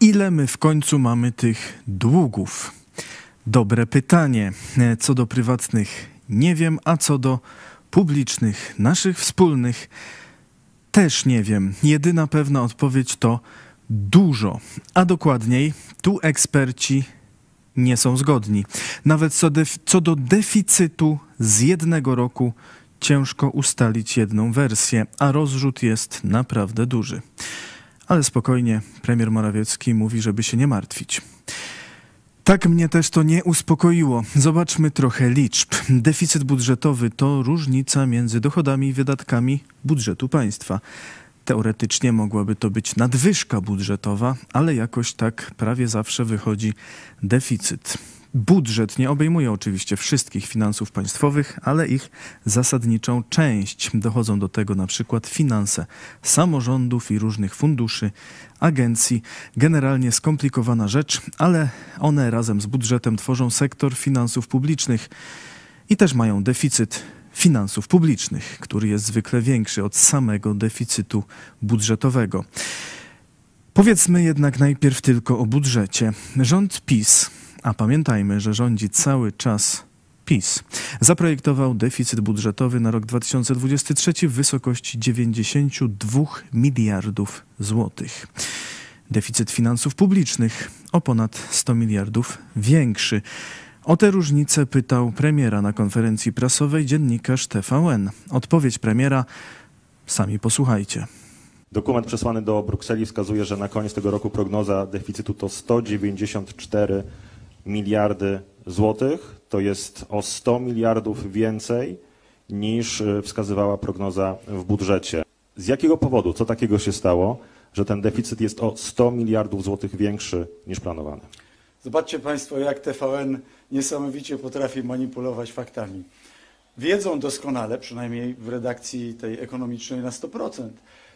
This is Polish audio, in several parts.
Ile my w końcu mamy tych długów? Dobre pytanie. Co do prywatnych nie wiem, a co do publicznych, naszych wspólnych, też nie wiem. Jedyna pewna odpowiedź to dużo. A dokładniej, tu eksperci nie są zgodni. Nawet co, co do deficytu z jednego roku ciężko ustalić jedną wersję, a rozrzut jest naprawdę duży. Ale spokojnie, premier Morawiecki mówi, żeby się nie martwić. Tak mnie też to nie uspokoiło. Zobaczmy trochę liczb. Deficyt budżetowy to różnica między dochodami i wydatkami budżetu państwa. Teoretycznie mogłaby to być nadwyżka budżetowa, ale jakoś tak prawie zawsze wychodzi deficyt. Budżet nie obejmuje oczywiście wszystkich finansów państwowych, ale ich zasadniczą część. Dochodzą do tego na przykład finanse samorządów i różnych funduszy, agencji. Generalnie skomplikowana rzecz, ale one razem z budżetem tworzą sektor finansów publicznych i też mają deficyt finansów publicznych, który jest zwykle większy od samego deficytu budżetowego. Powiedzmy jednak najpierw tylko o budżecie. Rząd PiS a pamiętajmy, że rządzi cały czas PiS, zaprojektował deficyt budżetowy na rok 2023 w wysokości 92 miliardów złotych. Deficyt finansów publicznych o ponad 100 miliardów większy. O te różnice pytał premiera na konferencji prasowej dziennikarz TVN. Odpowiedź premiera sami posłuchajcie. Dokument przesłany do Brukseli wskazuje, że na koniec tego roku prognoza deficytu to 194 miliardy złotych. To jest o 100 miliardów więcej niż e, wskazywała prognoza w budżecie. Z jakiego powodu, co takiego się stało, że ten deficyt jest o 100 miliardów złotych większy niż planowany? Zobaczcie Państwo, jak TVN niesamowicie potrafi manipulować faktami. Wiedzą doskonale, przynajmniej w redakcji tej ekonomicznej na 100%,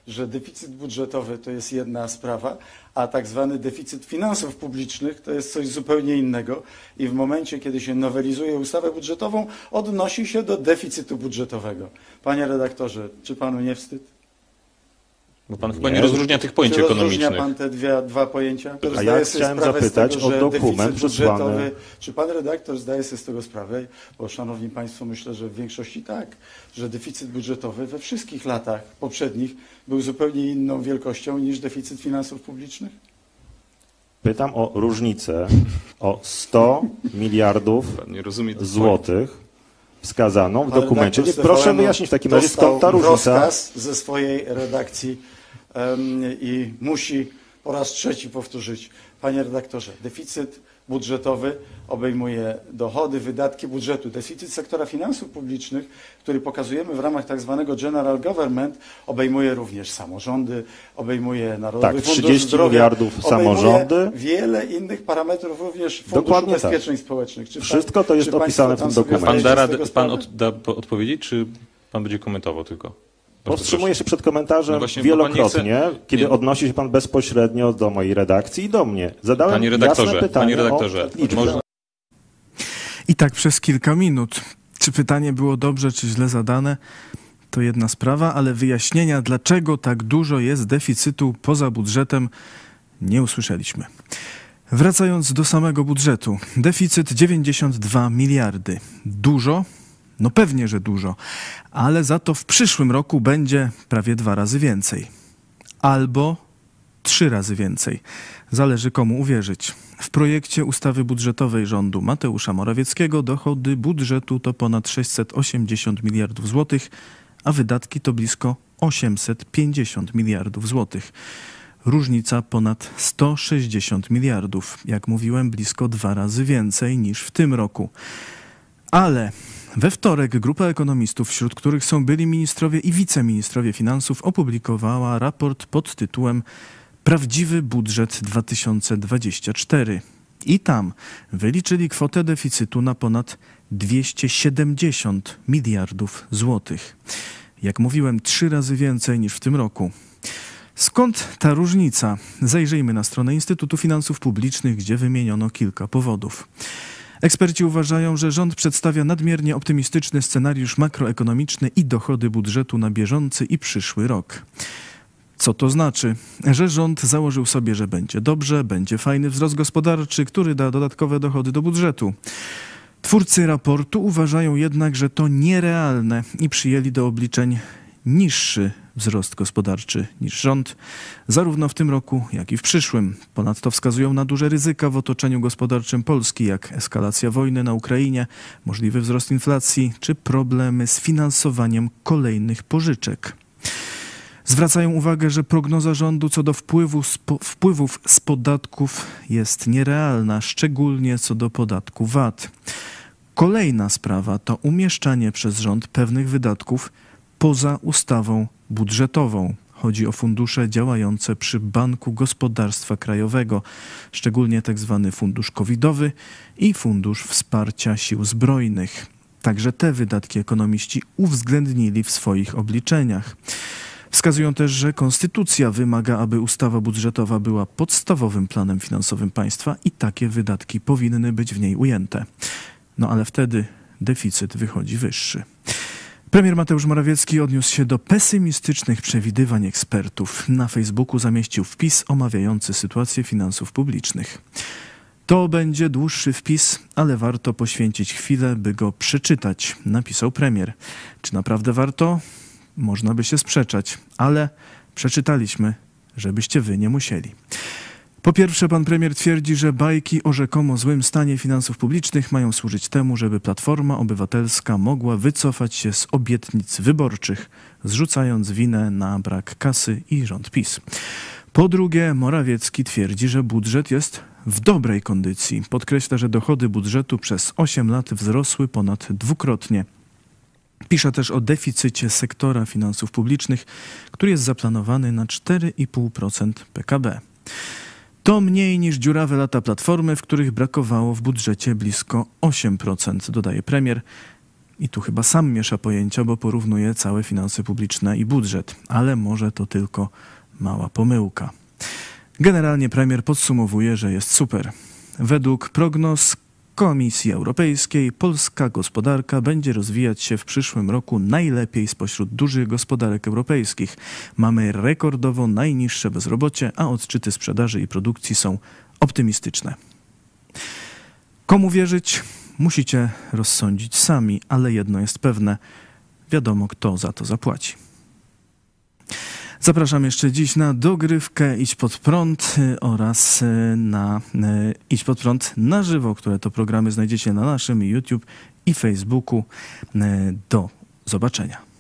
że deficyt budżetowy to jest jedna sprawa, a tak zwany deficyt finansów publicznych to jest coś zupełnie innego i w momencie, kiedy się nowelizuje ustawę budżetową, odnosi się do deficytu budżetowego. Panie redaktorze, czy panu nie wstyd? Bo pan chyba nie rozróżnia tych pojęć Czy ekonomicznych. rozróżnia pan te dwie, dwa pojęcia? A ja chciałem zapytać tego, o dokument przesłany. Czy pan redaktor zdaje sobie z tego sprawę? Bo szanowni państwo, myślę, że w większości tak, że deficyt budżetowy we wszystkich latach poprzednich był zupełnie inną wielkością niż deficyt finansów publicznych? Pytam o różnicę o 100 miliardów złotych wskazaną w dokumencie. Proszę wyjaśnić w takim razie, skąd ta różnica. rozkaz ze swojej redakcji um, i musi po raz trzeci powtórzyć. Panie redaktorze, deficyt budżetowy obejmuje dochody, wydatki budżetu. Deficyt sektora finansów publicznych, który pokazujemy w ramach tak zwanego general government, obejmuje również samorządy, obejmuje Narodowy tak, Fundusz 30 Zdrowia, miliardów samorządy. wiele innych parametrów, również Funduszu Dokładnie tak. Ubezpieczeń tak. Społecznych. Czy Wszystko pan, to jest opisane w tym dokumencie. Pan da, rady, pan od, da odpowiedzieć, czy pan będzie komentował tylko? Powstrzymuję się przed komentarzem no wielokrotnie, chce... kiedy nie. odnosi się pan bezpośrednio do mojej redakcji i do mnie. Zadałem panie redaktorze, jasne pytanie panie redaktorze, o można... I tak przez kilka minut. Czy pytanie było dobrze, czy źle zadane? To jedna sprawa, ale wyjaśnienia, dlaczego tak dużo jest deficytu poza budżetem, nie usłyszeliśmy. Wracając do samego budżetu. Deficyt 92 miliardy. Dużo? No pewnie, że dużo, ale za to w przyszłym roku będzie prawie dwa razy więcej. Albo trzy razy więcej. Zależy komu uwierzyć. W projekcie ustawy budżetowej rządu Mateusza Morawieckiego dochody budżetu to ponad 680 miliardów złotych, a wydatki to blisko 850 miliardów złotych. Różnica ponad 160 miliardów. Jak mówiłem, blisko dwa razy więcej niż w tym roku. Ale we wtorek grupa ekonomistów, wśród których są byli ministrowie i wiceministrowie finansów, opublikowała raport pod tytułem Prawdziwy budżet 2024. I tam wyliczyli kwotę deficytu na ponad 270 miliardów złotych. Jak mówiłem, trzy razy więcej niż w tym roku. Skąd ta różnica? Zajrzyjmy na stronę Instytutu Finansów Publicznych, gdzie wymieniono kilka powodów. Eksperci uważają, że rząd przedstawia nadmiernie optymistyczny scenariusz makroekonomiczny i dochody budżetu na bieżący i przyszły rok. Co to znaczy? Że rząd założył sobie, że będzie dobrze, będzie fajny wzrost gospodarczy, który da dodatkowe dochody do budżetu. Twórcy raportu uważają jednak, że to nierealne i przyjęli do obliczeń niższy wzrost gospodarczy niż rząd, zarówno w tym roku, jak i w przyszłym. Ponadto wskazują na duże ryzyka w otoczeniu gospodarczym Polski, jak eskalacja wojny na Ukrainie, możliwy wzrost inflacji czy problemy z finansowaniem kolejnych pożyczek. Zwracają uwagę, że prognoza rządu co do wpływu spo, wpływów z podatków jest nierealna, szczególnie co do podatku VAT. Kolejna sprawa to umieszczanie przez rząd pewnych wydatków poza ustawą budżetową. Chodzi o fundusze działające przy Banku Gospodarstwa Krajowego, szczególnie tzw. Tak fundusz covidowy i Fundusz Wsparcia Sił Zbrojnych. Także te wydatki ekonomiści uwzględnili w swoich obliczeniach. Wskazują też, że konstytucja wymaga, aby ustawa budżetowa była podstawowym planem finansowym państwa i takie wydatki powinny być w niej ujęte. No ale wtedy deficyt wychodzi wyższy. Premier Mateusz Morawiecki odniósł się do pesymistycznych przewidywań ekspertów. Na Facebooku zamieścił wpis omawiający sytuację finansów publicznych. To będzie dłuższy wpis, ale warto poświęcić chwilę, by go przeczytać, napisał premier. Czy naprawdę warto? Można by się sprzeczać, ale przeczytaliśmy, żebyście wy nie musieli. Po pierwsze, pan premier twierdzi, że bajki o rzekomo złym stanie finansów publicznych mają służyć temu, żeby Platforma Obywatelska mogła wycofać się z obietnic wyborczych, zrzucając winę na brak kasy i rząd PiS. Po drugie, Morawiecki twierdzi, że budżet jest w dobrej kondycji. Podkreśla, że dochody budżetu przez 8 lat wzrosły ponad dwukrotnie. Pisze też o deficycie sektora finansów publicznych, który jest zaplanowany na 4,5% PKB. To mniej niż dziurawe lata Platformy, w których brakowało w budżecie blisko 8%, dodaje premier. I tu chyba sam miesza pojęcia, bo porównuje całe finanse publiczne i budżet, ale może to tylko mała pomyłka. Generalnie premier podsumowuje, że jest super. Według prognoz Komisji Europejskiej polska gospodarka będzie rozwijać się w przyszłym roku najlepiej spośród dużych gospodarek europejskich. Mamy rekordowo najniższe bezrobocie, a odczyty sprzedaży i produkcji są optymistyczne. Komu wierzyć? Musicie rozsądzić sami, ale jedno jest pewne: wiadomo, kto za to zapłaci. Zapraszam jeszcze dziś na dogrywkę Idź Pod Prąd y, oraz y, na y, Idź Pod Prąd na żywo, które to programy znajdziecie na naszym YouTube i Facebooku. Do zobaczenia.